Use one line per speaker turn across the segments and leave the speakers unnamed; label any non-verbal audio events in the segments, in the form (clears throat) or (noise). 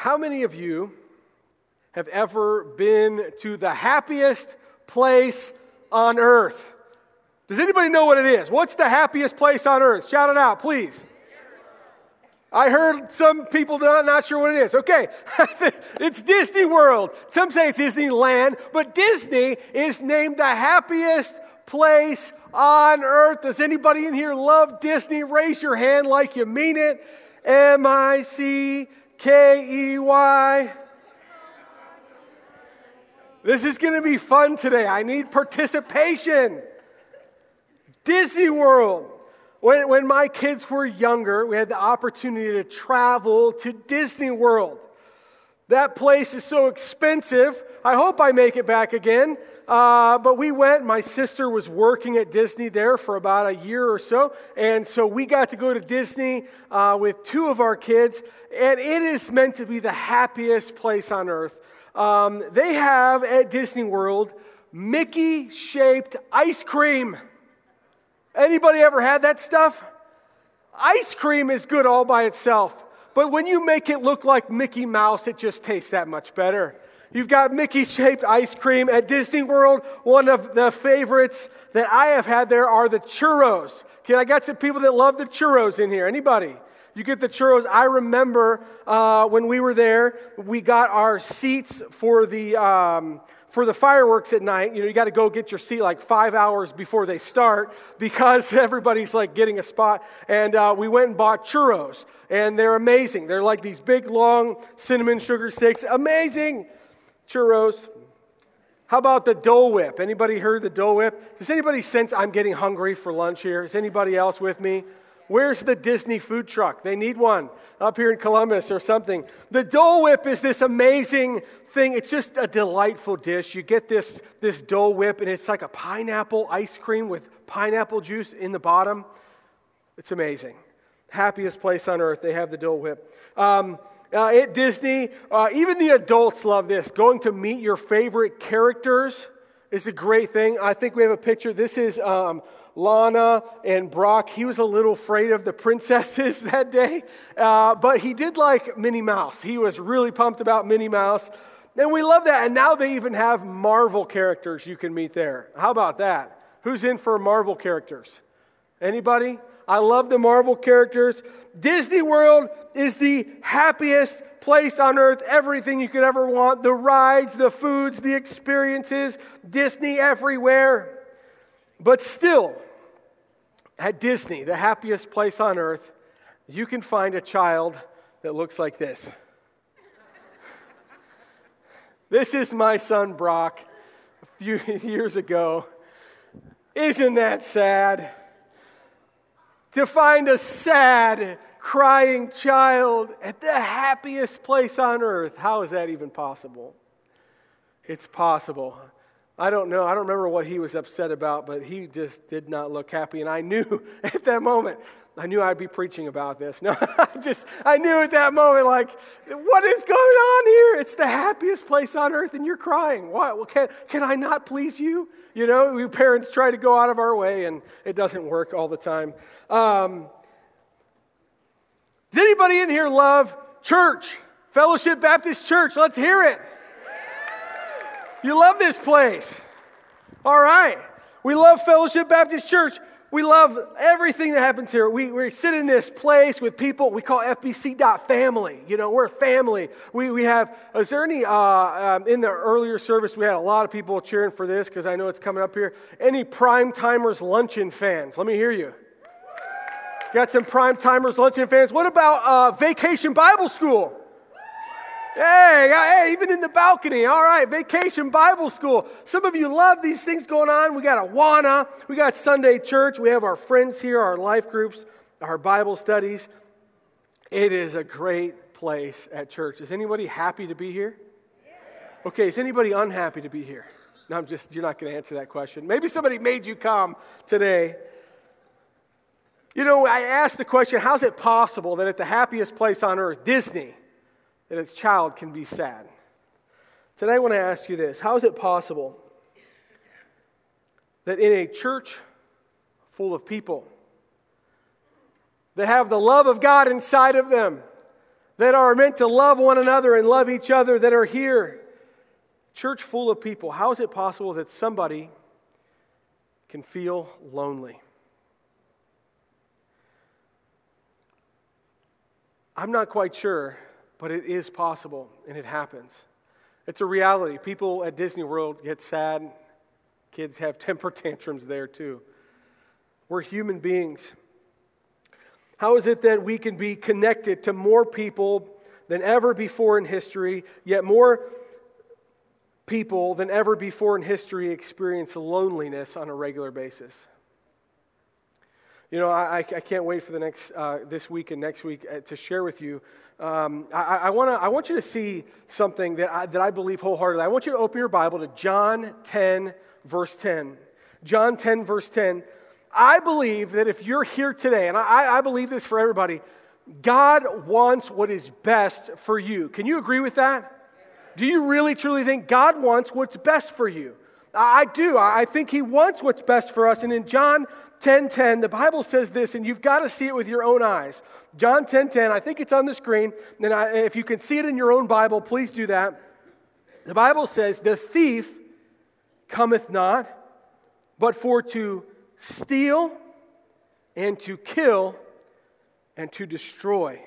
how many of you have ever been to the happiest place on earth? Does anybody know what it is? What's the happiest place on earth? Shout it out, please. I heard some people not, not sure what it is. Okay, (laughs) it's Disney World. Some say it's Disneyland, but Disney is named the happiest place on earth. Does anybody in here love Disney? Raise your hand like you mean it. M I C K E Y. This is going to be fun today. I need participation. Disney World. When, when my kids were younger, we had the opportunity to travel to Disney World. That place is so expensive I hope I make it back again. Uh, but we went. My sister was working at Disney there for about a year or so. And so we got to go to Disney uh, with two of our kids. And it is meant to be the happiest place on earth. Um, they have at Disney World Mickey shaped ice cream. Anybody ever had that stuff? Ice cream is good all by itself, but when you make it look like Mickey Mouse, it just tastes that much better. You've got Mickey shaped ice cream at Disney World. One of the favorites that I have had there are the churros. Okay, I got some people that love the churros in here? Anybody? You get the churros. I remember uh, when we were there, we got our seats for the. Um, for the fireworks at night, you know, you got to go get your seat like five hours before they start because (laughs) everybody's like getting a spot. And uh, we went and bought churros, and they're amazing. They're like these big, long cinnamon sugar sticks. Amazing churros. How about the Dole Whip? Anybody heard the Dole Whip? Does anybody sense I'm getting hungry for lunch here? Is anybody else with me? Where's the Disney food truck? They need one up here in Columbus or something. The Dole Whip is this amazing thing. It's just a delightful dish. You get this, this Dole Whip, and it's like a pineapple ice cream with pineapple juice in the bottom. It's amazing. Happiest place on earth. They have the Dole Whip. Um, uh, at Disney. Uh, even the adults love this. Going to meet your favorite characters is a great thing. I think we have a picture. This is um, Lana and Brock. He was a little afraid of the princesses (laughs) that day, uh, but he did like Minnie Mouse. He was really pumped about Minnie Mouse. And we love that. And now they even have Marvel characters you can meet there. How about that? Who's in for Marvel characters? Anybody? I love the Marvel characters. Disney World is the happiest place on earth, everything you could ever want the rides, the foods, the experiences, Disney everywhere. But still, at Disney, the happiest place on earth, you can find a child that looks like this. this is my son Brock a few (laughs) years ago. Isn't that sad? to find a sad, crying child at the happiest place on earth. How is that even possible? It's possible. I don't know. I don't remember what he was upset about, but he just did not look happy. And I knew (laughs) at that moment I knew I'd be preaching about this. No, (laughs) I just, I knew at that moment, like, what is going on here? It's the happiest place on earth, and you're crying. Why? Well, can, can I not please you? You know, we parents try to go out of our way, and it doesn't work all the time. Um, does anybody in here love church? Fellowship Baptist Church, let's hear it. You love this place. All right. We love Fellowship Baptist Church. We love everything that happens here. We, we sit in this place with people we call FBC family. You know, we're a family. We, we have, is there any, uh, um, in the earlier service, we had a lot of people cheering for this because I know it's coming up here. Any prime timers luncheon fans? Let me hear you. Got some prime timers luncheon fans. What about uh, Vacation Bible School? Hey, hey, even in the balcony. All right, vacation Bible school. Some of you love these things going on. We got Awana, we got Sunday church, we have our friends here, our life groups, our Bible studies. It is a great place at church. Is anybody happy to be here? Okay, is anybody unhappy to be here? No, I'm just, you're not going to answer that question. Maybe somebody made you come today. You know, I asked the question how's it possible that at the happiest place on earth, Disney, that a child can be sad. Today, I want to ask you this How is it possible that in a church full of people that have the love of God inside of them, that are meant to love one another and love each other, that are here, church full of people, how is it possible that somebody can feel lonely? I'm not quite sure but it is possible and it happens. It's a reality. People at Disney World get sad. Kids have (laughs) temper tantrums there too. We're human beings. How is it that we can be connected to more people than ever before in history, yet more people than ever before in history experience loneliness on a regular basis? You know, I, I can't wait for the next, uh, this week and next week uh, to share with you um, I, I, wanna, I want you to see something that I, that I believe wholeheartedly. I want you to open your Bible to John 10, verse 10. John 10, verse 10. I believe that if you're here today, and I, I believe this for everybody, God wants what is best for you. Can you agree with that? Do you really truly think God wants what's best for you? I do. I think He wants what's best for us. And in John 10:10, 10, 10, the Bible says this, and you've got to see it with your own eyes. John 10:10, 10, 10, I think it's on the screen. And I, if you can see it in your own Bible, please do that. The Bible says, "The thief cometh not, but for to steal and to kill and to destroy."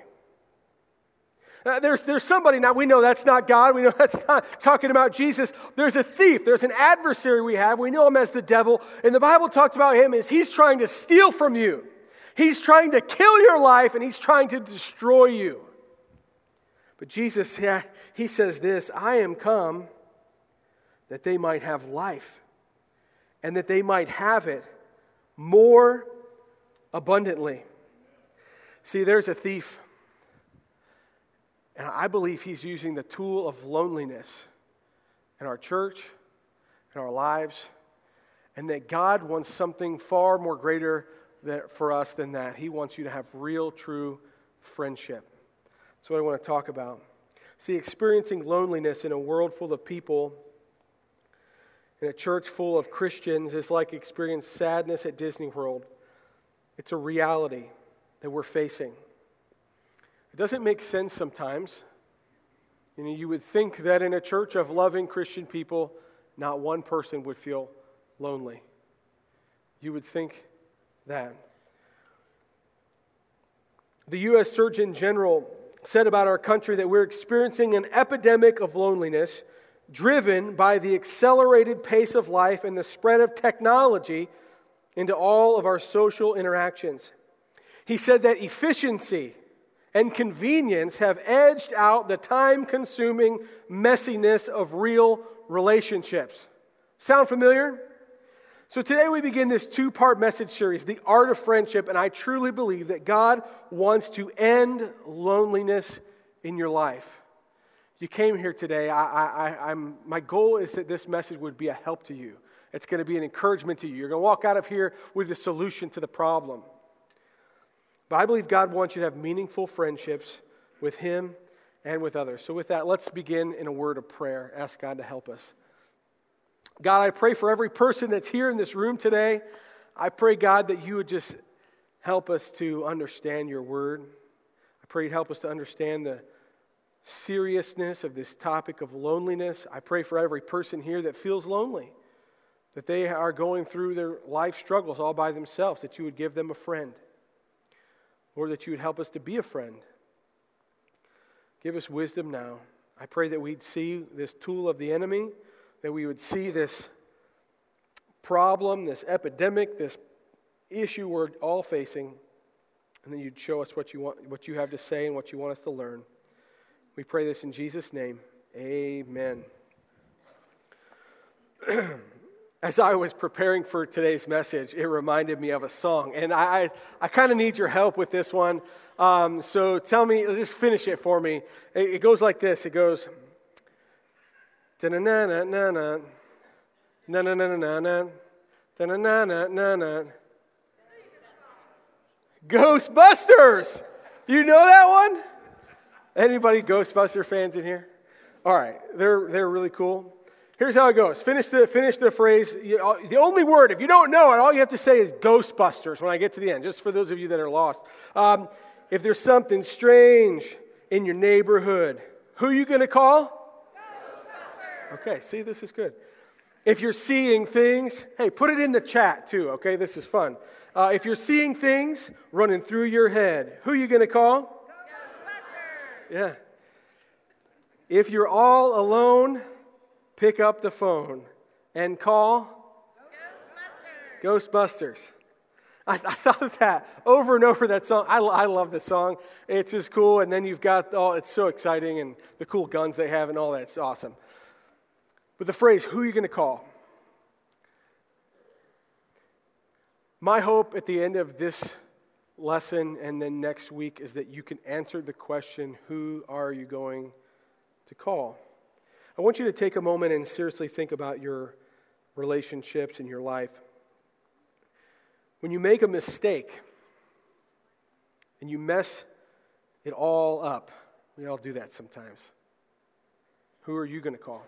Uh, there's, there's somebody now, we know that's not God. We know (laughs) that's not talking about Jesus. There's a thief, there's an adversary we have. We know him as the devil. And the Bible talks about him as he's trying to steal from you, he's trying to kill your life, and he's trying to destroy you. But Jesus, yeah, he says this I am come that they might have life and that they might have it more abundantly. See, there's a thief. And I believe he's using the tool of loneliness in our church, in our lives, and that God wants something far more greater for us than that. He wants you to have real, true friendship. That's what I want to talk about. See, experiencing loneliness in a world full of people, in a church full of Christians, is like experiencing sadness at Disney World. It's a reality that we're facing. It doesn't make sense sometimes. You know, you would think that in a church of loving Christian people, not one person would feel lonely. You would think that. The U.S. Surgeon General said about our country that we're experiencing an epidemic of loneliness driven by the accelerated pace of life and the spread of technology into all of our social interactions. He said that efficiency, and convenience have edged out the time consuming messiness of real relationships. Sound familiar? So, today we begin this two part message series, The Art of Friendship, and I truly believe that God wants to end loneliness in your life. You came here today. I, am my goal is that this message would be a help to you. It's going to be an encouragement to you. You're going to walk out of here with a solution to the problem. But I believe God wants you to have meaningful friendships with Him and with others. So, with that, let's begin in a word of prayer. Ask God to help us. God, I pray for every person that's here in this room today. I pray, God, that you would just help us to understand your word. I pray you'd help us to understand the seriousness of this topic of loneliness. I pray for every person here that feels lonely, that they are going through their life struggles all by themselves, that you would give them a friend. Lord, that you would help us to be a friend. Give us wisdom now. I pray that we'd see this tool of the enemy, that we would see this problem, this epidemic, this issue we're all facing, and then you'd show us what you, want, what you have to say and what you want us to learn. We pray this in Jesus' name. Amen. (clears throat) as I was preparing for today's message, it reminded me of a song. And I, I, I kind of need your help with this one. Um, so tell me, just finish it for me. It, it goes like this it goes, na na na na na na na na na na na na na na na Ghostbusters! You know that one? Anybody Ghostbuster fans in here? All right, they're, they're really cool. Here's how it goes. Finish the, finish the phrase. the only word, if you don't know it, all you have to say is Ghostbusters when I get to the end, just for those of you that are lost. Um, if there's something strange in your neighborhood, who are you going to call? Okay, see, this is good. If you're seeing things, hey, put it in the chat too, okay? This is fun. Uh, if you're seeing things running through your head, who are you going to call? Yeah. If you're all alone, pick up the phone and call Ghostbusters. Ghostbusters. I, I, thought of that over and over that song. I, I love the song. It's just cool. And then you've got all, oh, it's so exciting and the cool guns they have and all that's awesome. But the phrase, who are you going to call? My hope at the end of this lesson and then next week is that you can answer the question, who are you going to call? I want you to take a moment and seriously think about your relationships in your life. When you make a mistake and you mess it all up, we all do that sometimes. Who are you going to call?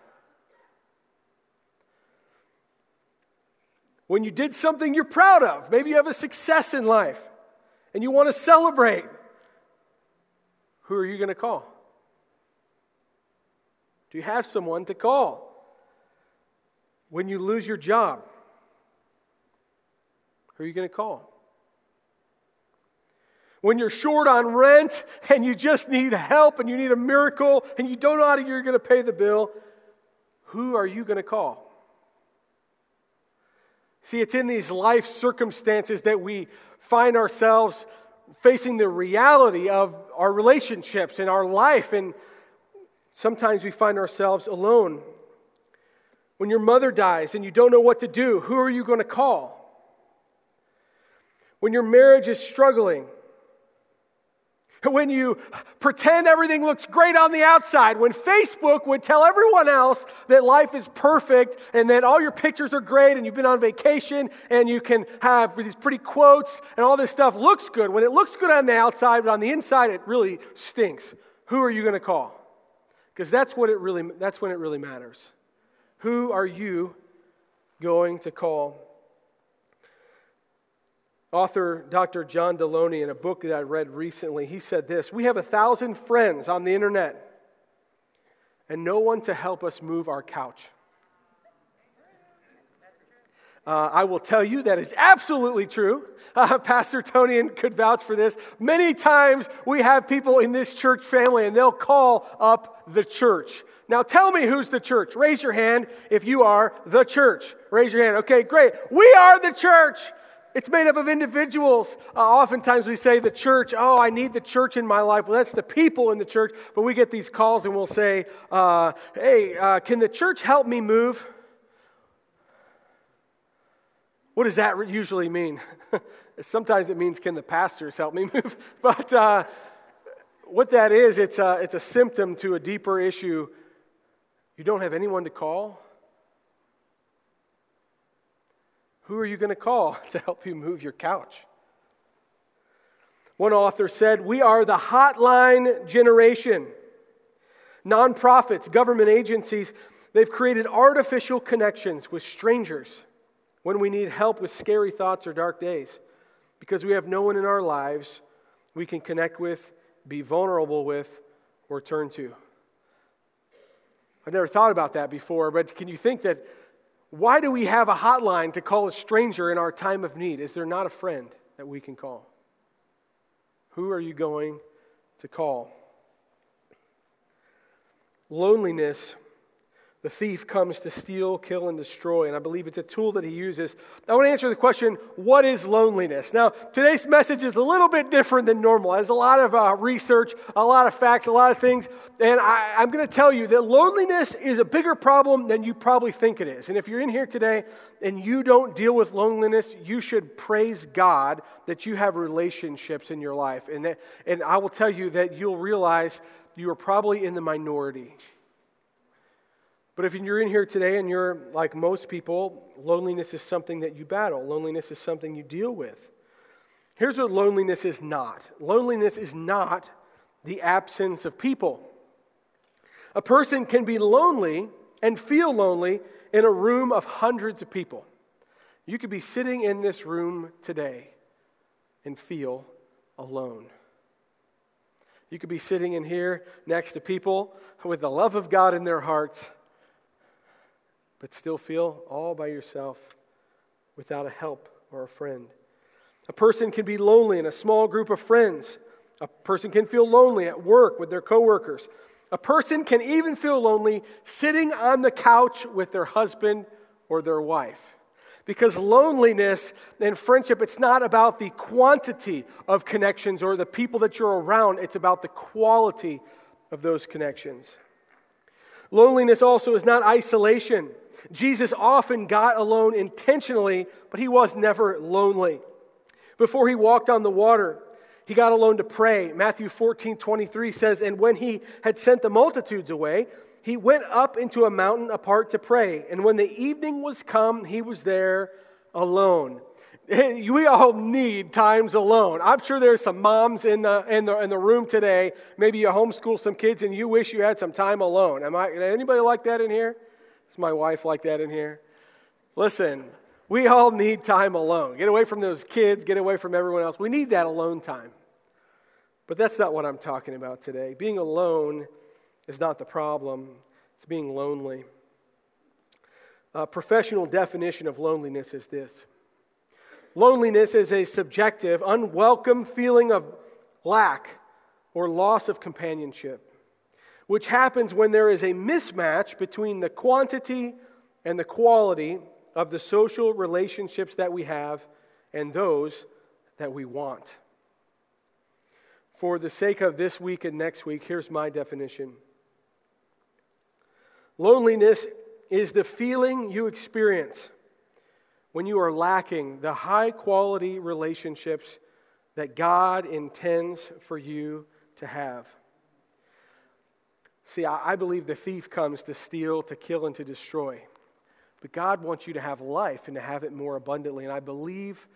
When you did something you're proud of, maybe you have a success in life and you want to celebrate, who are you going to call? Do you have someone to call? When you lose your job, who are you going to call? When you're short on rent and you just need help and you need a miracle and you don't know how you're going to pay the bill, who are you going to call? See, it's in these life circumstances that we find ourselves facing the reality of our relationships and our life and Sometimes we find ourselves alone. When your mother dies and you don't know what to do, who are you going to call? When your marriage is struggling, when you pretend everything looks great on the outside, when Facebook would tell everyone else that life is perfect and that all your pictures are great and you've been on vacation and you can have these pretty quotes and all this stuff looks good. When it looks good on the outside, but on the inside it really stinks, who are you going to call? Because that's, what it really, that's when it really matters. Who are you going to call? Author Dr. John Delony, in a book that I read recently, he said this We have a thousand friends on the internet and no one to help us move our couch. Uh, I will tell you that is absolutely true. (laughs) Uh, Pastor Tonian could vouch for this. Many times we have people in this church family and they'll call up the church. Now tell me who's the church. Raise your hand if you are the church. Raise your hand. Okay, great. We are the church. It's made up of individuals. Uh, oftentimes we say the church, oh, I need the church in my life. Well, that's the people in the church. But we get these calls and we'll say, uh, hey, uh, can the church help me move? What does that usually mean? (laughs) Sometimes it means, can the pastors help me (laughs) move? but uh, what that is, it's a, it's a symptom to a deeper issue. You don't have anyone to call. Who are you going to call (laughs) to help you move your couch? One author said, We are the hotline generation. Nonprofits, government agencies, they've created artificial connections with strangers when we need help with scary thoughts or dark days, because we have no one in our lives we can connect with, be vulnerable with, or turn to. I've never thought about that before, but can you think that why do we have a hotline to call a stranger in our time of need? Is there not a friend that we can call? Who are you going to call? Loneliness the thief comes to steal, kill, and destroy, and I believe it's a tool that he uses. I want to answer the question what is loneliness? Now, today's message is a little bit different than normal. There's a lot of uh, research, a lot of facts, a lot of things, and I, I'm going to tell you that loneliness is a bigger problem than you probably think it is. And if you're in here today and you don't deal with loneliness, you should praise God that you have relationships in your life. And, that, and I will tell you that you'll realize you are probably in the minority. But if you're in here today and you're like most people, loneliness is something that you battle, loneliness is something you deal with. Here's what loneliness is not loneliness is not the absence of people. A person can be lonely and feel lonely in a room of hundreds of people. You could be sitting in this room today and feel alone. You could be sitting in here next to people with the love of God in their hearts but still feel all by yourself without a help or a friend. A person can be lonely in a small group of friends. A person can feel lonely at work with their coworkers. A person can even feel lonely sitting on the couch with their husband or their wife. Because loneliness and friendship, it's not about the quantity of connections or the people that you're around, it's about the quality of those connections. Loneliness also is not isolation. Jesus often got alone intentionally, but he was never lonely. Before he walked on the water, he got alone to pray. Matthew 14, 23 says, And when he had sent the multitudes away, he went up into a mountain apart to pray. And when the evening was come, he was there alone. (laughs) We all need times alone. I'm sure there's some moms in the, in the, in the room today. Maybe you homeschool some kids and you wish you had some time alone. Am I, anybody like that in here? Is my wife like that in here? Listen, we all need time alone. Get away from those kids, get away from everyone else. We need that alone time. But that's not what I'm talking about today. Being alone is not the problem, it's being lonely. A professional definition of loneliness is this loneliness is a subjective, unwelcome feeling of lack or loss of companionship which happens when there is a mismatch between the quantity and the quality of the social relationships that we have and those that we want. For the sake of this week and next week, here's my definition loneliness is the feeling you experience when you are lacking the high quality relationships that God intends for you to have. See, I, I believe the thief comes to steal, to kill, and to destroy. But God wants you to have life and to have it more abundantly. And I believe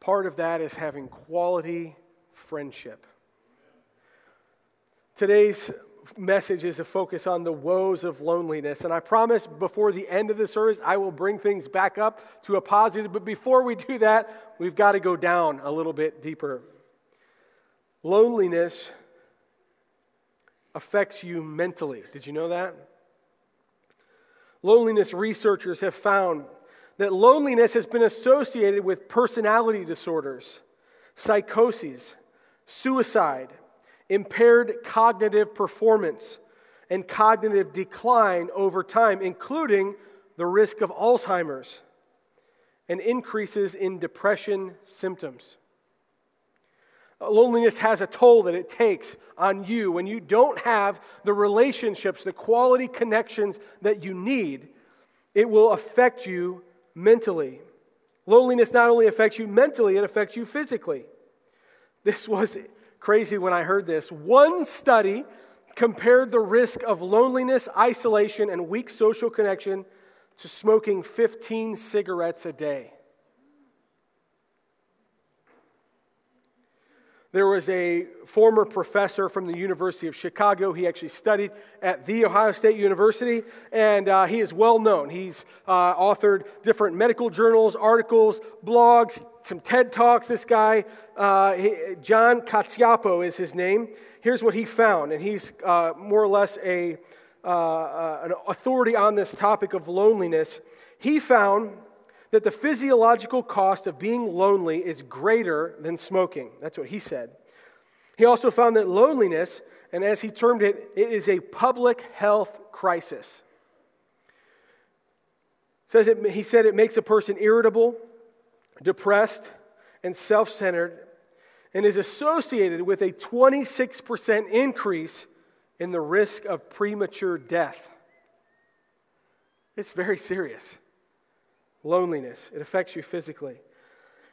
part of that is having quality friendship. Today's message is a focus on the woes of loneliness. And I promise before the end of the service, I will bring things back up to a positive. But before we do that, we've got to go down a little bit deeper. Loneliness affects you mentally. Did you know that? Loneliness researchers have found that loneliness has been associated with personality disorders, psychoses, suicide, impaired cognitive performance, and cognitive decline over time, including the risk of Alzheimer's and increases in depression symptoms. Loneliness has a toll that it takes on you. When you don't have the relationships, the quality connections that you need, it will affect you mentally. Loneliness not only affects you mentally, it affects you physically. This was crazy when I heard this. One study compared the risk of loneliness, isolation, and weak social connection to smoking 15 cigarettes a day. There was a former professor from the University of Chicago. He actually studied at The Ohio State University, and uh, he is well known. He's uh, authored different medical journals, articles, blogs, some TED Talks. This guy, uh, he, John Cacioppo, is his name. Here's what he found, and he's uh, more or less a, uh, uh, an authority on this topic of loneliness. He found that the physiological cost of being lonely is greater than smoking. That's what he said. He also found that loneliness, and as he termed it, it is a public health crisis. Says it, he said it makes a person irritable, depressed, and self centered, and is associated with a 26% increase in the risk of premature death. It's very serious loneliness. It affects you physically.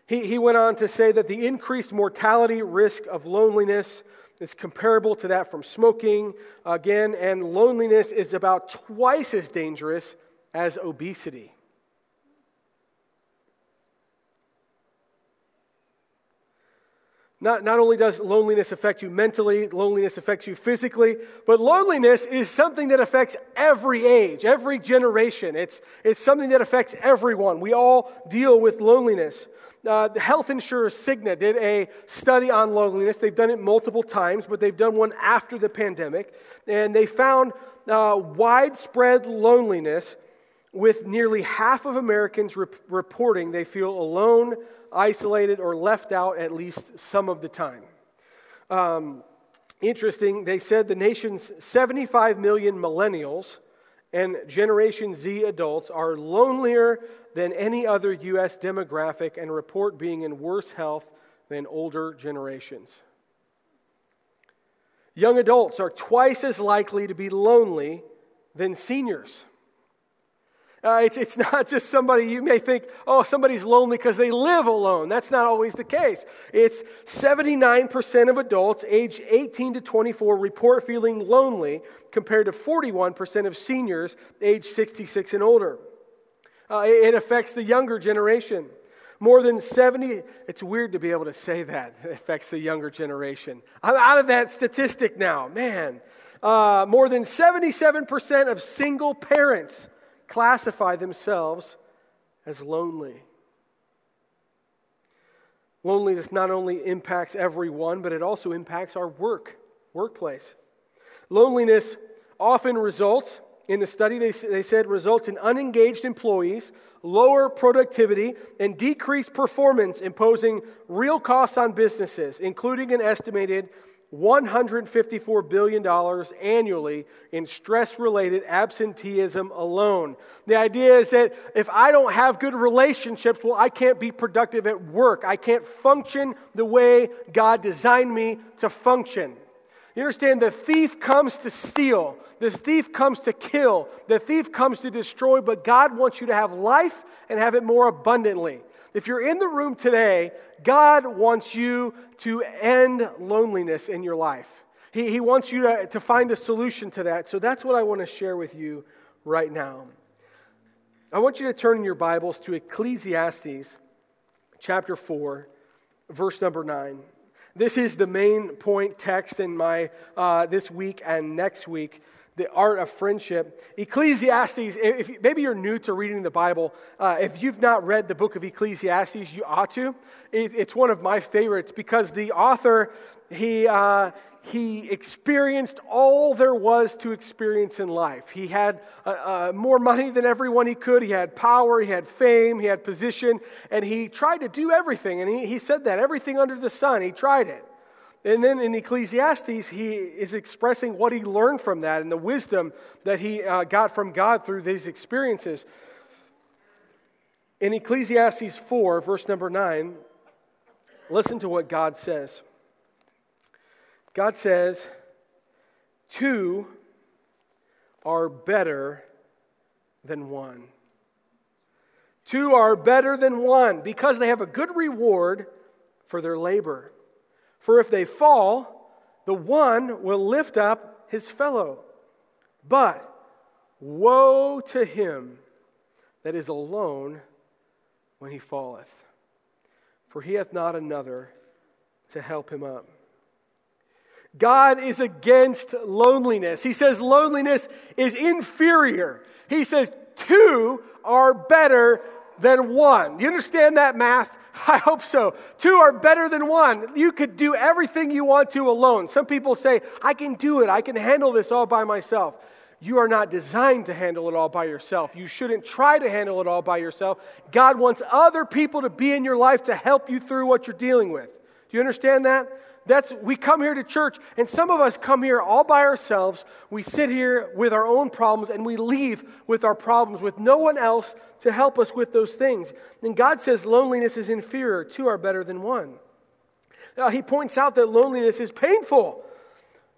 He, he went on to say that the increased mortality risk of loneliness is comparable to that from smoking, again, and loneliness is about twice as dangerous as obesity. Not, not only does loneliness affect you mentally, loneliness affects you physically, but loneliness is something that affects every age, every generation. It's, it's something that affects everyone. We all deal with loneliness. Uh, the health insurer Cigna did a study on loneliness. They've done it multiple times, but they've done one after the pandemic. And they found uh, widespread loneliness with nearly half of Americans rep- reporting they feel alone, isolated, or left out at least some of the time. Um, interesting, they said the nation's 75 million millennials and Generation Z adults are lonelier than any other U.S. demographic and report being in worse health than older generations. Young adults are twice as likely to be lonely than seniors. Uh, it's, it's (laughs) not just somebody you may think, oh, somebody's lonely because they live alone. That's not always the case. It's 79% of adults age 18 to 24 report feeling lonely compared to 41% of seniors age 66 and older. Uh, it, it affects the younger generation. More than 70, it's weird to be able to say that, (laughs) it affects the younger generation. I'm out of that statistic now, man. Uh, more than 77% of single parents classify themselves as lonely. Loneliness not only impacts everyone, but it also impacts our work, workplace. Loneliness often results, in the study, they, they said, results in unengaged employees, lower productivity, and decreased performance, imposing real costs on businesses, including an estimated $154 billion annually in stress related absenteeism alone. The idea is that if I don't have good relationships, well, I can't be productive at work. I can't function the way God designed me to function. You understand, the thief comes to steal, the thief comes to kill, the thief comes to destroy, but God wants you to have life and have it more abundantly. If you're in the room today, God wants you to end loneliness in your life. He, he wants you to, to find a solution to that. So that's what I want to share with you right now. I want you to turn in your Bibles to Ecclesiastes chapter 4, verse number 9. This is the main point text in my uh, this week and next week the art of friendship. Ecclesiastes, if, maybe you're new to reading the Bible. Uh, if you've not read the book of Ecclesiastes, you ought to. It, it's one of my favorites because the author, he, uh, he experienced all there was to experience in life. He had uh, uh more money than everyone he could. He had power, he had fame, he had position, and he tried to do everything. And he, he said that everything under the sun, he tried it. And then in Ecclesiastes, he is expressing what he learned from that and the wisdom that he uh, got from God through these experiences. In Ecclesiastes 4, verse number 9, listen to what God says. God says, Two are better than one. Two are better than one because they have a good reward for their labor. For if they fall, the one will lift up his fellow. But woe to him that is alone when he falleth, for he hath not another to help him up. God is against loneliness. He says loneliness is inferior. He says two are better than one. You understand that math? I hope so. Two are better than one. You could do everything you want to alone. Some people say, I can do it, I can handle this all by myself. You are not designed to handle it all by yourself. You shouldn't try to handle it all by yourself. God wants other people to be in your life to help you through what you're dealing with. Do you understand that? That's we come here to church, and some of us come here all by ourselves. We sit here with our own problems and we leave with our problems with no one else to help us with those things. And God says loneliness is inferior, two are better than one. Now, he points out that loneliness is painful.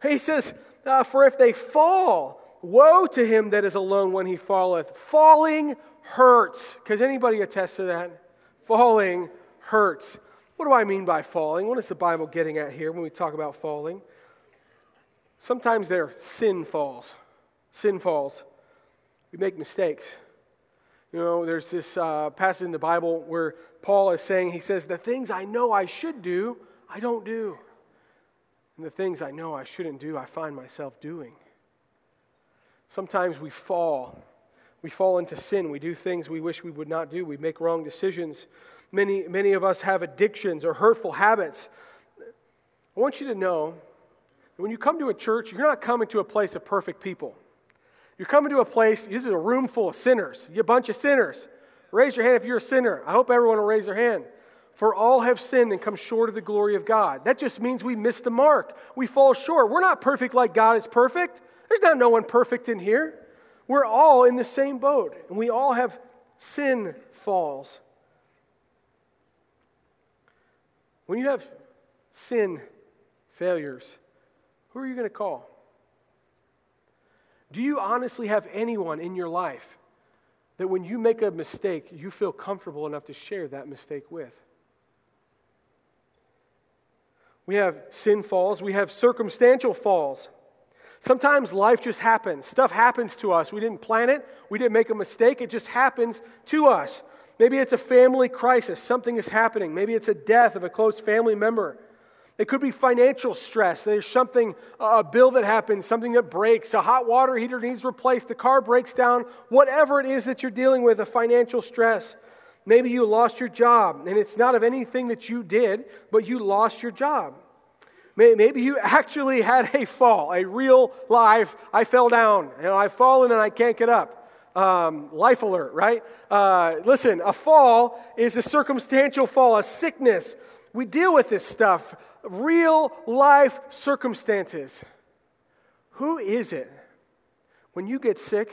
He says, uh, For if they fall, woe to him that is alone when he falleth. Falling hurts. Because anybody attest to that? Falling hurts. What do I mean by falling? What is the Bible getting at here when we talk about falling? Sometimes they're sin falls. Sin falls. We make mistakes. You know, there's this uh, passage in the Bible where Paul is saying, he says, The things I know I should do, I don't do. And the things I know I shouldn't do, I find myself doing. Sometimes we fall. We fall into sin. We do things we wish we would not do. We make wrong decisions. Many, many of us have addictions or hurtful habits. I want you to know that when you come to a church, you're not coming to a place of perfect people. You're coming to a place, this is a room full of sinners. You're a bunch of sinners. Raise your hand if you're a sinner. I hope everyone will raise their hand. For all have sinned and come short of the glory of God. That just means we miss the mark. We fall short. We're not perfect like God is perfect. There's not no one perfect in here. We're all in the same boat, and we all have sin falls. When you have sin failures, who are you going to call? Do you honestly have anyone in your life that when you make a mistake, you feel comfortable enough to share that mistake with? We have sin falls, we have circumstantial falls. Sometimes life just happens. Stuff happens to us. We didn't plan it, we didn't make a mistake, it just happens to us. Maybe it's a family crisis, something is happening. Maybe it's a death of a close family member. It could be financial stress. There's something, a bill that happens, something that breaks, a hot water heater needs replaced, the car breaks down, whatever it is that you're dealing with, a financial stress. Maybe you lost your job, and it's not of anything that you did, but you lost your job. Maybe you (laughs) actually had a fall, a real life, I fell down, and I've fallen and I can't get up. Um, life alert, right? Uh, listen, a fall is a circumstantial fall, a sickness. We deal with this stuff, real life circumstances. Who is it when you get sick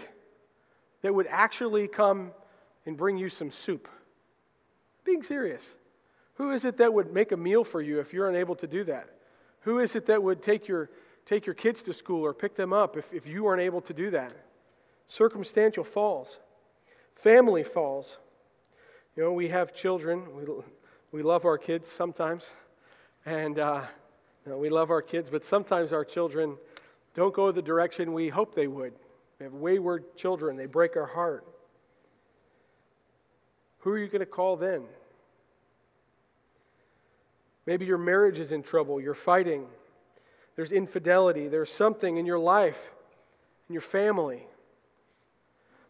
that would actually come and bring you some soup? Being serious. Who is it that would make a meal for you if you're unable to do that? Who is it that would take your, take your kids to school or pick them up if, if you aren't able to do that? circumstantial falls, family falls. You know, we have children. We, we love our kids sometimes. And uh, you know, we love our kids, but sometimes our children don't go the direction we hope they would. We have wayward children, they break our heart. Who are you going to call then? Maybe your marriage is in trouble, you're fighting, there's infidelity, there's something in your life, in your family.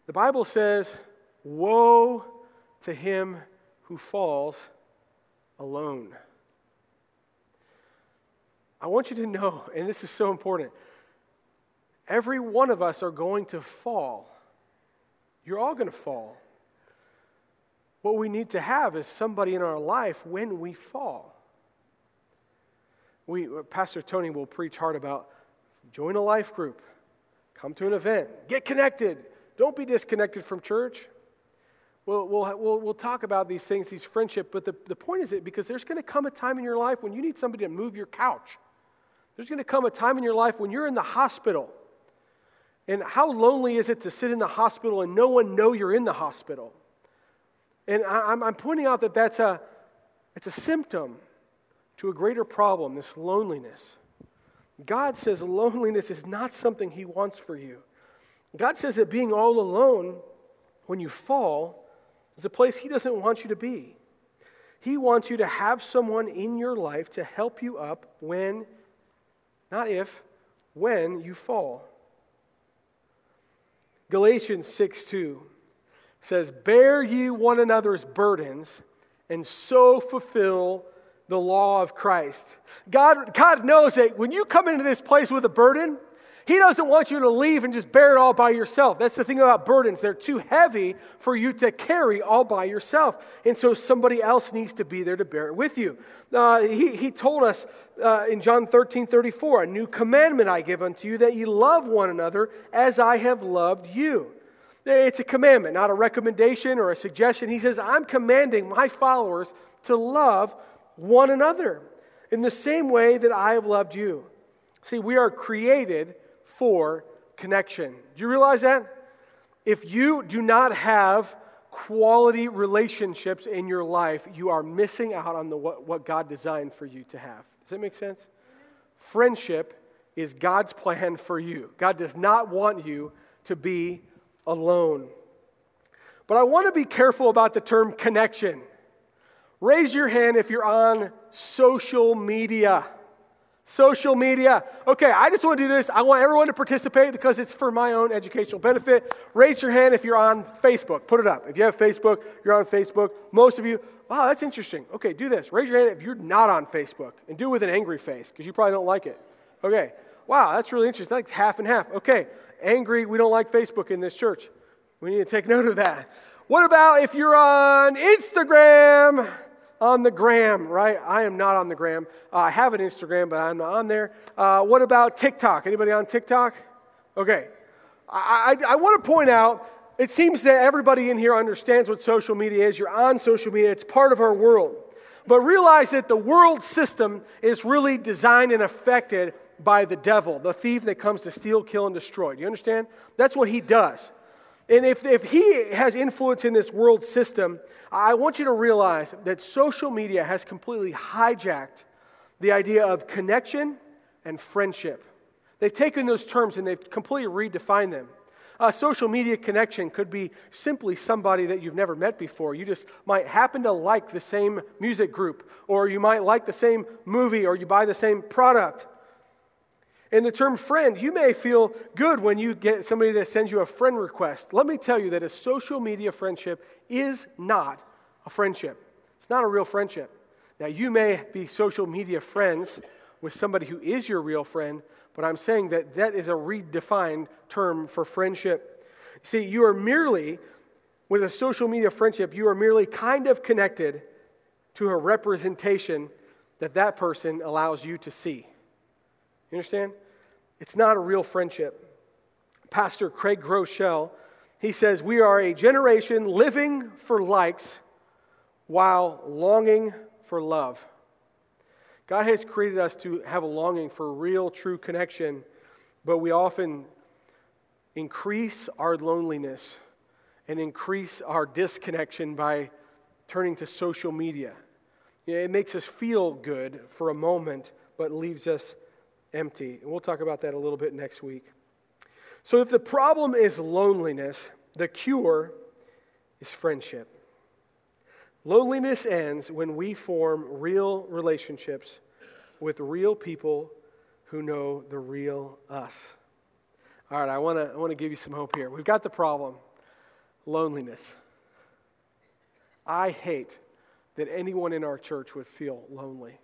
The Bible says, Woe to him who falls alone. I want you to know, and this is so important, every one of us are going to fall. You're all going to fall. What we need to have is somebody in our life when we fall. We, uh, Pastor Tony will preach hard about join a life group, come to an event, get connected, don't be disconnected from church. We'll, we'll, we'll, we'll talk about these things, these friendship, but the, the point is it because there's going to come a time in your life when you need somebody to move your couch. There's going to come a time in your life when you're in the hospital. And how lonely is it to sit in the hospital and no one know you're in the hospital? And I, am I'm pointing out that that's a, it's a symptom to a greater problem, this loneliness. God says loneliness is not something He wants for you. God says that being all alone when you fall is a place He doesn't want you to be. He wants you to have someone in your life to help you up when, not if, when you fall. Galatians 6 2 says, Bear ye one another's burdens and so fulfill the law of Christ. God, God knows that when you come into this place with a burden, he doesn't want you to leave and just bear it all by yourself. That's the thing about burdens. They're too heavy for you to carry all by yourself. And so somebody else needs to be there to bear it with you. Uh, he, he told us uh, in John 13 34, a new commandment I give unto you that ye love one another as I have loved you. It's a commandment, not a recommendation or a suggestion. He says, I'm commanding my followers to love one another in the same way that I have loved you. See, we are created for connection. Do you realize that? If you do not have quality relationships in your life, you are missing out on the, what, what God designed for you to have. Does that make sense? Friendship is God's plan for you. God does not want you to be alone. But I want to be careful about the term connection. Raise your hand if you're on social media social media. Okay, I just want to do this. I want everyone to participate because it's for my own educational benefit. Raise your hand if you're on Facebook. Put it up. If you have Facebook, you're on Facebook. Most of you, wow, that's interesting. Okay, do this. Raise your hand if you're not on Facebook and do it with an angry face because you probably don't like it. Okay, wow, that's really interesting. That's half and half. Okay, angry, we don't like Facebook in this church. We need to take note of that. What about if you're on Instagram? on the gram, right? I am not on the gram. Uh, I have an Instagram, but I'm not on there. Uh, what about TikTok? Anybody on TikTok? Okay. I, I, I want to point out it seems that everybody in here understands what social media is. You're on social media, it's part of our world. But realize that the world system is really designed and affected by the devil, the thief that comes to steal, kill, and destroy. Do you understand? That's what he does. And if, if he has influence in this world system, I want you to realize that social media has completely hijacked the idea of connection and friendship. They've taken those terms and they've completely redefined them. A social media connection could be simply somebody that you've never met before. You just might happen to like the same music group, or you might like the same movie, or you buy the same product. And the term friend, you may feel good when you get somebody that sends you a friend request. Let me tell you that a social media friendship is not a friendship. It's not a real friendship. Now, you may be social media friends with somebody who is your real friend, but I'm saying that that is a redefined term for friendship. See, you are merely, with a social media friendship, you are merely kind of connected to a representation that that person allows you to see. You understand? It's not a real friendship. Pastor Craig Groeschel, he says, We are a generation living for likes while longing for love. God has created us to have a longing for real, true connection, but we often increase our loneliness and increase our disconnection by turning to social media. It makes us feel good for a moment, but leaves us empty. And we'll talk about that a little bit next week. So, if the problem is loneliness, the cure is friendship. Loneliness ends when we form real relationships with real people who know the real us. All right, I want to I wanna give you some hope here. We've got the problem loneliness. I hate that anyone in our church would feel lonely.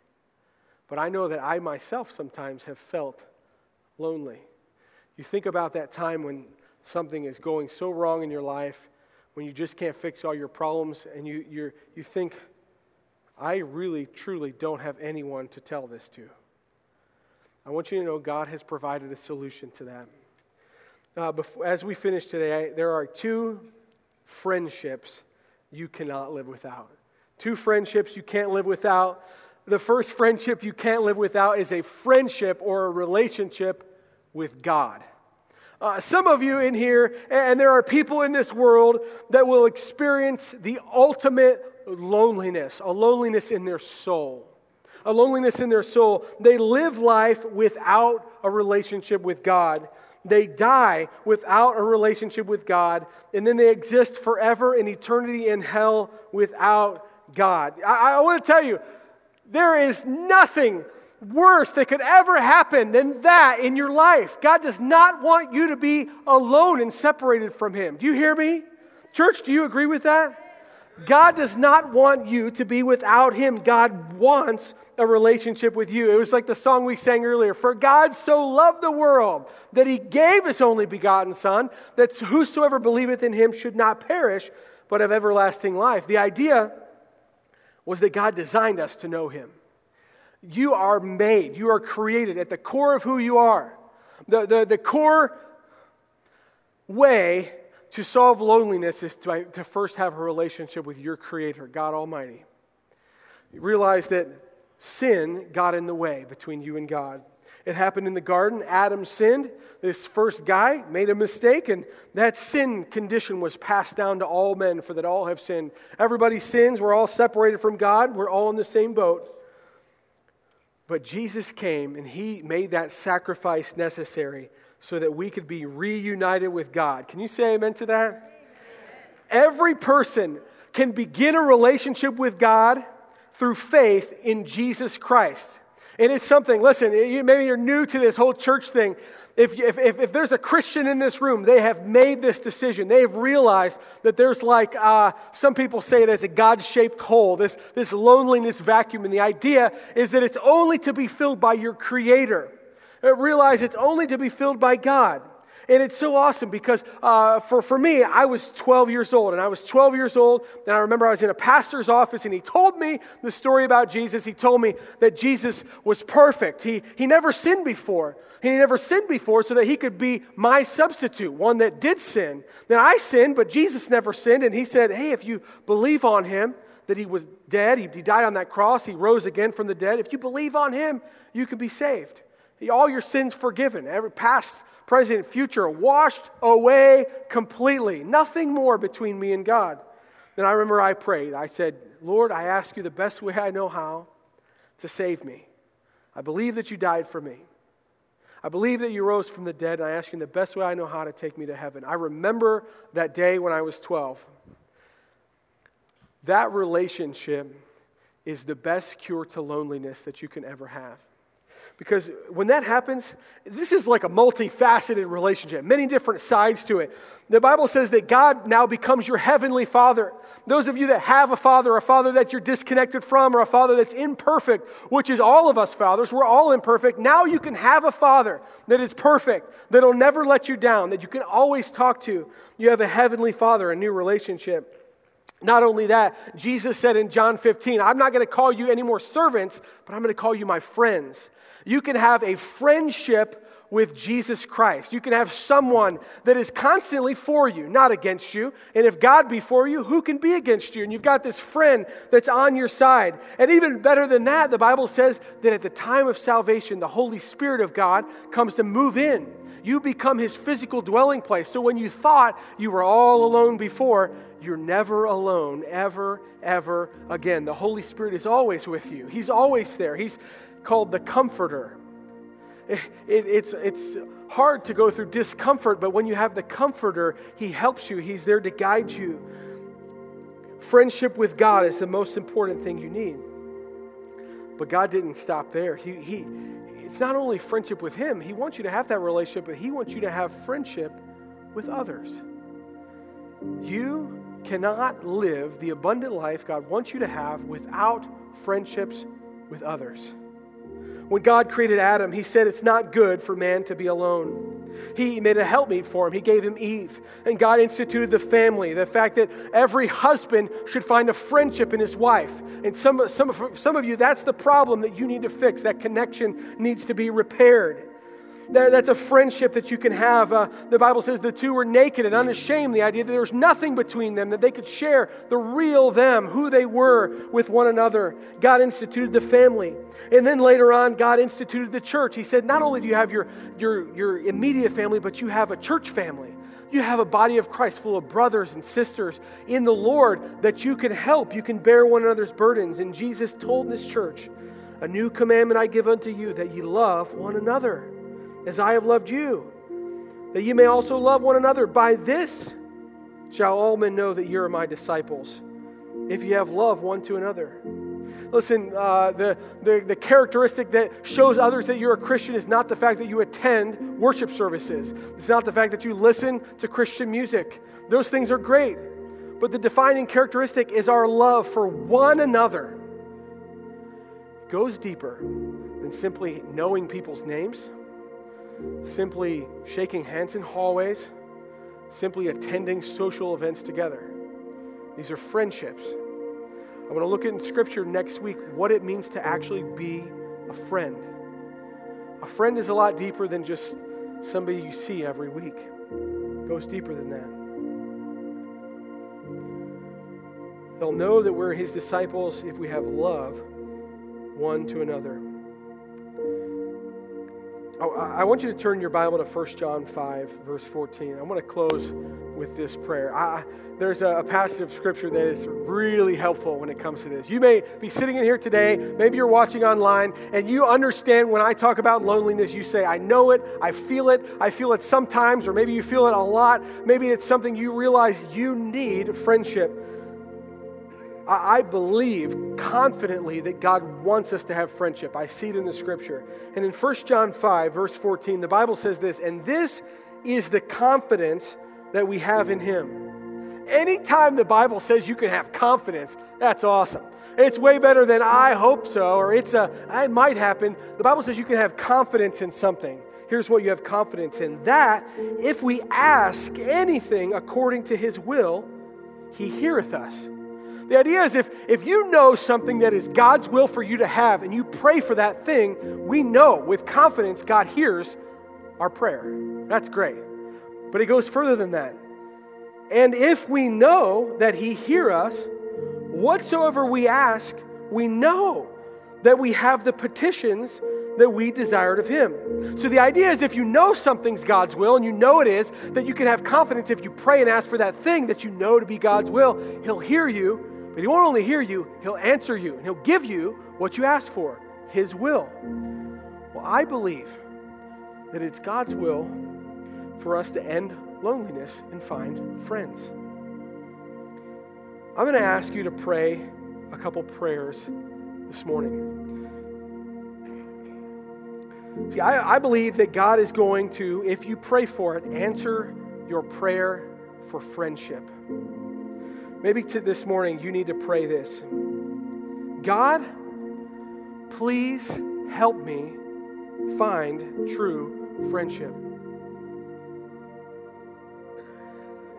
But I know that I myself sometimes have felt lonely. You think about that time when something is going so wrong in your life, when you just can't fix all your problems, and you, you you think, I really, truly don't have anyone to tell this to. I want you to know God has provided a solution to that. Uh, before, as we finish today, I, there are two friendships you cannot live without. Two friendships you can't live without the first friendship you can't live without is a friendship or a relationship with God. Uh, some of you in here, and there are people in this world that will experience the ultimate loneliness, a loneliness in their soul. A loneliness in their soul. They live life without a relationship with God. They die without a relationship with God, and then they exist forever in eternity in hell without God. I, I want to tell you, there is nothing worse that could ever happen than that in your life. God does not want you to be alone and separated from Him. Do you hear me? Church, do you agree with that? God does not want you to be without Him. God wants a relationship with you. It was like the song we sang earlier For God so loved the world that He gave His only begotten Son, that whosoever believeth in Him should not perish, but have everlasting life. The idea was that God designed us to know Him. You are made, you are created at the core of who you are. The, the, the core way to solve loneliness is to, to first have a relationship with your Creator, God Almighty. realize that sin got in the way between you and God. It happened in the garden. Adam sinned. This first guy made a mistake, and that sin condition was passed down to all men, for that all have sinned. Everybody sins. We're all separated from God. We're all in the same boat. But Jesus came, and he made that sacrifice necessary so that we could be reunited with God. Can you say amen to that? Amen. Every person can begin a relationship with God through faith in Jesus Christ. And it's something, listen, you, maybe you're new to this whole church thing. If, if, if, if, there's a Christian in this room, they have made this decision. They have realized that there's like, uh, some people say it as a God shaped hole, this, this loneliness vacuum. And the idea is that it's only to be filled by your Creator. Realize it's only to be filled by God. And it's so awesome because uh, for, for me, I was 12 years old, and I was 12 years old, and I remember I was in a pastor's office, and he told me the story about Jesus. He told me that Jesus was perfect. He, he never sinned before. He never sinned before so that he could be my substitute, one that did sin. Then I sinned, but Jesus never sinned, and he said, Hey, if you believe on him, that he was dead, he, he died on that cross, he rose again from the dead. If you believe on him, you can be saved. All your sins forgiven, every past present, future, washed away completely. Nothing more between me and God. Then I remember I prayed. I said, Lord, I ask you the best way I know how to save me. I believe that you died for me. I believe that you rose from the dead, and I ask you in the best way I know how to take me to heaven. I remember that day when I was 12. That relationship is the best cure to loneliness that you can ever have. Because when that happens, this is like a multifaceted relationship, many different sides to it. The Bible says that God now becomes your heavenly father. Those of you that have a father, a father that you're disconnected from, or a father that's imperfect, which is all of us fathers, we're all imperfect. Now you can have a father that is perfect, that'll never let you down, that you can always talk to. You have a heavenly father, a new relationship. Not only that, Jesus said in John 15, I'm not going to call you any more servants, but I'm going to call you my friends. You can have a friendship with Jesus Christ. You can have someone that is constantly for you, not against you. And if God be for you, who can be against you? And you've got this friend that's on your side. And even better than that, the Bible says that at the time of salvation, the Holy Spirit of God comes to move in. You become his physical dwelling place. So when you thought you were all alone before, you're never alone, ever, ever again. The Holy Spirit is always with you. He's always there. He's called the Comforter. It, it, it's, it's hard to go through discomfort, but when you have the Comforter, He helps you, He's there to guide you. Friendship with God is the most important thing you need. But God didn't stop there. He, he, it's not only friendship with Him, He wants you to have that relationship, but He wants you to have friendship with others. You cannot live the abundant life God wants you to have without friendships with others. When God created Adam, he said it's not good for man to be alone. He made a helpmeet for him. He gave him Eve. And God instituted the family, the fact that every husband should find a friendship in his wife. And some, some, some of you, that's the problem that you need to fix. That connection needs to be repaired that, that's a friendship that you can have. Uh, the Bible says the two were naked and unashamed. The idea that there was nothing between them, that they could share the real them, who they were with one another. God instituted the family. And then later on, God instituted the church. He said, Not only do you have your, your, your immediate family, but you have a church family you have a body of Christ full of brothers and sisters in the Lord that you can help. You can bear one another's burdens. And Jesus told this church, A new commandment I give unto you, that ye love one another as I have loved you, that you may also love one another. By this shall all men know that you are my disciples, if you have love one to another. Listen, uh, the, the, the characteristic that shows others that you're a Christian is not the fact that you attend worship services. It's not the fact that you listen to Christian music. Those things are great. But the defining characteristic is our love for one another. It goes deeper than simply knowing people's names simply shaking hands in hallways, simply attending social events together. These are friendships. I'm going to look in Scripture next week what it means to actually be a friend. A friend is a lot deeper than just somebody you see every week, it goes deeper than that. They'll know that we're his disciples if we have love one to another. Oh, I want you to turn your Bible to 1 John 5, verse 14. I want to close with this prayer. I, there's a, a passage of scripture that is really helpful when it comes to this. You may be sitting in here today, maybe you're watching online, and you understand when I talk about loneliness, you say, I know it, I feel it, I feel it sometimes, or maybe you feel it a lot. Maybe it's something you realize you need friendship I believe confidently that God wants us to have friendship. I see it in the scripture. And in 1 John 5, verse 14, the Bible says this, and this is the confidence that we have in Him. Anytime the Bible says you can have confidence, that's awesome. It's way better than I hope so, or it's a, it might happen. The Bible says you can have confidence in something. Here's what you have confidence in that if we ask anything according to His will, He heareth us. The idea is if, if you know something that is God's will for you to have and you pray for that thing, we know with confidence God hears our prayer. That's great. But it goes further than that. And if we know that He hear us, whatsoever we ask, we know that we have the petitions that we desired of Him. So the idea is if you know something's God's will, and you know it is, that you can have confidence if you pray and ask for that thing that you know to be God's will, He'll hear you but He won't only hear you, He'll answer you, and He'll give you what you ask for His will. Well, I believe that it's God's will for us to end loneliness and find friends. I'm going to ask you to pray a couple prayers this morning. See, I, I, believe that God is going to, if you pray for it, answer your prayer for friendship. Maybe to this morning you need to pray this God, please help me find true friendship.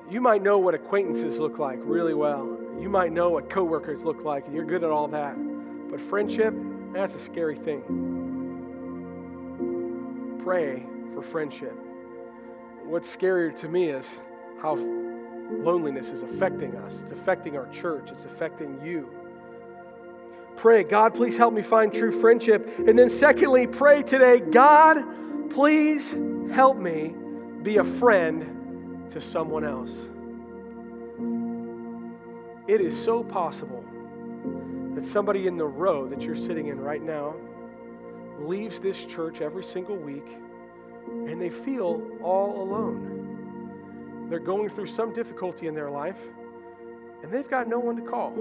You might know what acquaintances look like really well. You might know what coworkers look like, and you're good at all that. But friendship, that's a scary thing. Pray for friendship. What's scarier to me is how loneliness is affecting us, it's affecting our church, it's affecting you. Pray, God, please help me find true friendship. And then, secondly, pray today, God, please help me be a friend to someone else. It is so possible that somebody in the row that you're sitting in right now leaves this church every single week and they feel all alone. They're going through some difficulty in their life, and they've got no one to call.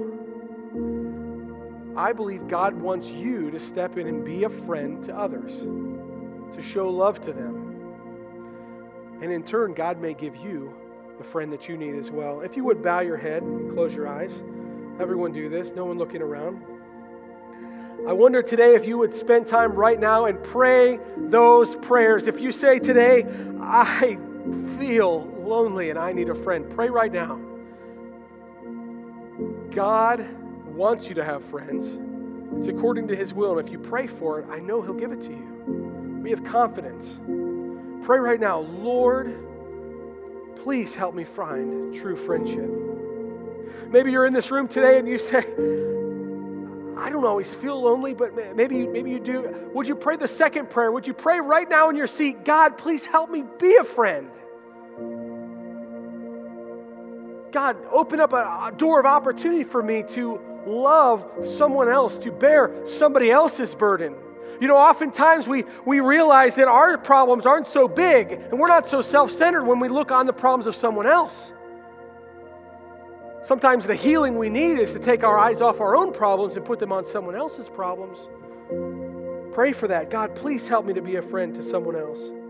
I believe God wants you to step in and be a friend to others, to show love to them. And in turn, God may give you the friend that you need as well. If you would bow your head and close your eyes, everyone do this, no one looking around. I wonder today if you would spend time right now and pray those prayers. If you say today, I feel lonely and I need a friend, pray right now. God wants you to have friends. It's according to His will. And if you pray for it, I know He'll give it to you. We have confidence. Pray right now, Lord, please help me find true friendship. Maybe you're in this room today and you say, I don't always feel lonely, but maybe, maybe you do. Would you pray the second prayer? Would you pray right now in your seat, God, please help me be a friend? God, open up a, a door of opportunity for me to love someone else, to bear somebody else's burden. You know, oftentimes we, we realize that our problems aren't so big and we're not so self centered when we look on the problems of someone else. Sometimes the healing we need is to take our eyes off our own problems and put them on someone else's problems. Pray for that. God, please help me to be a friend to someone else.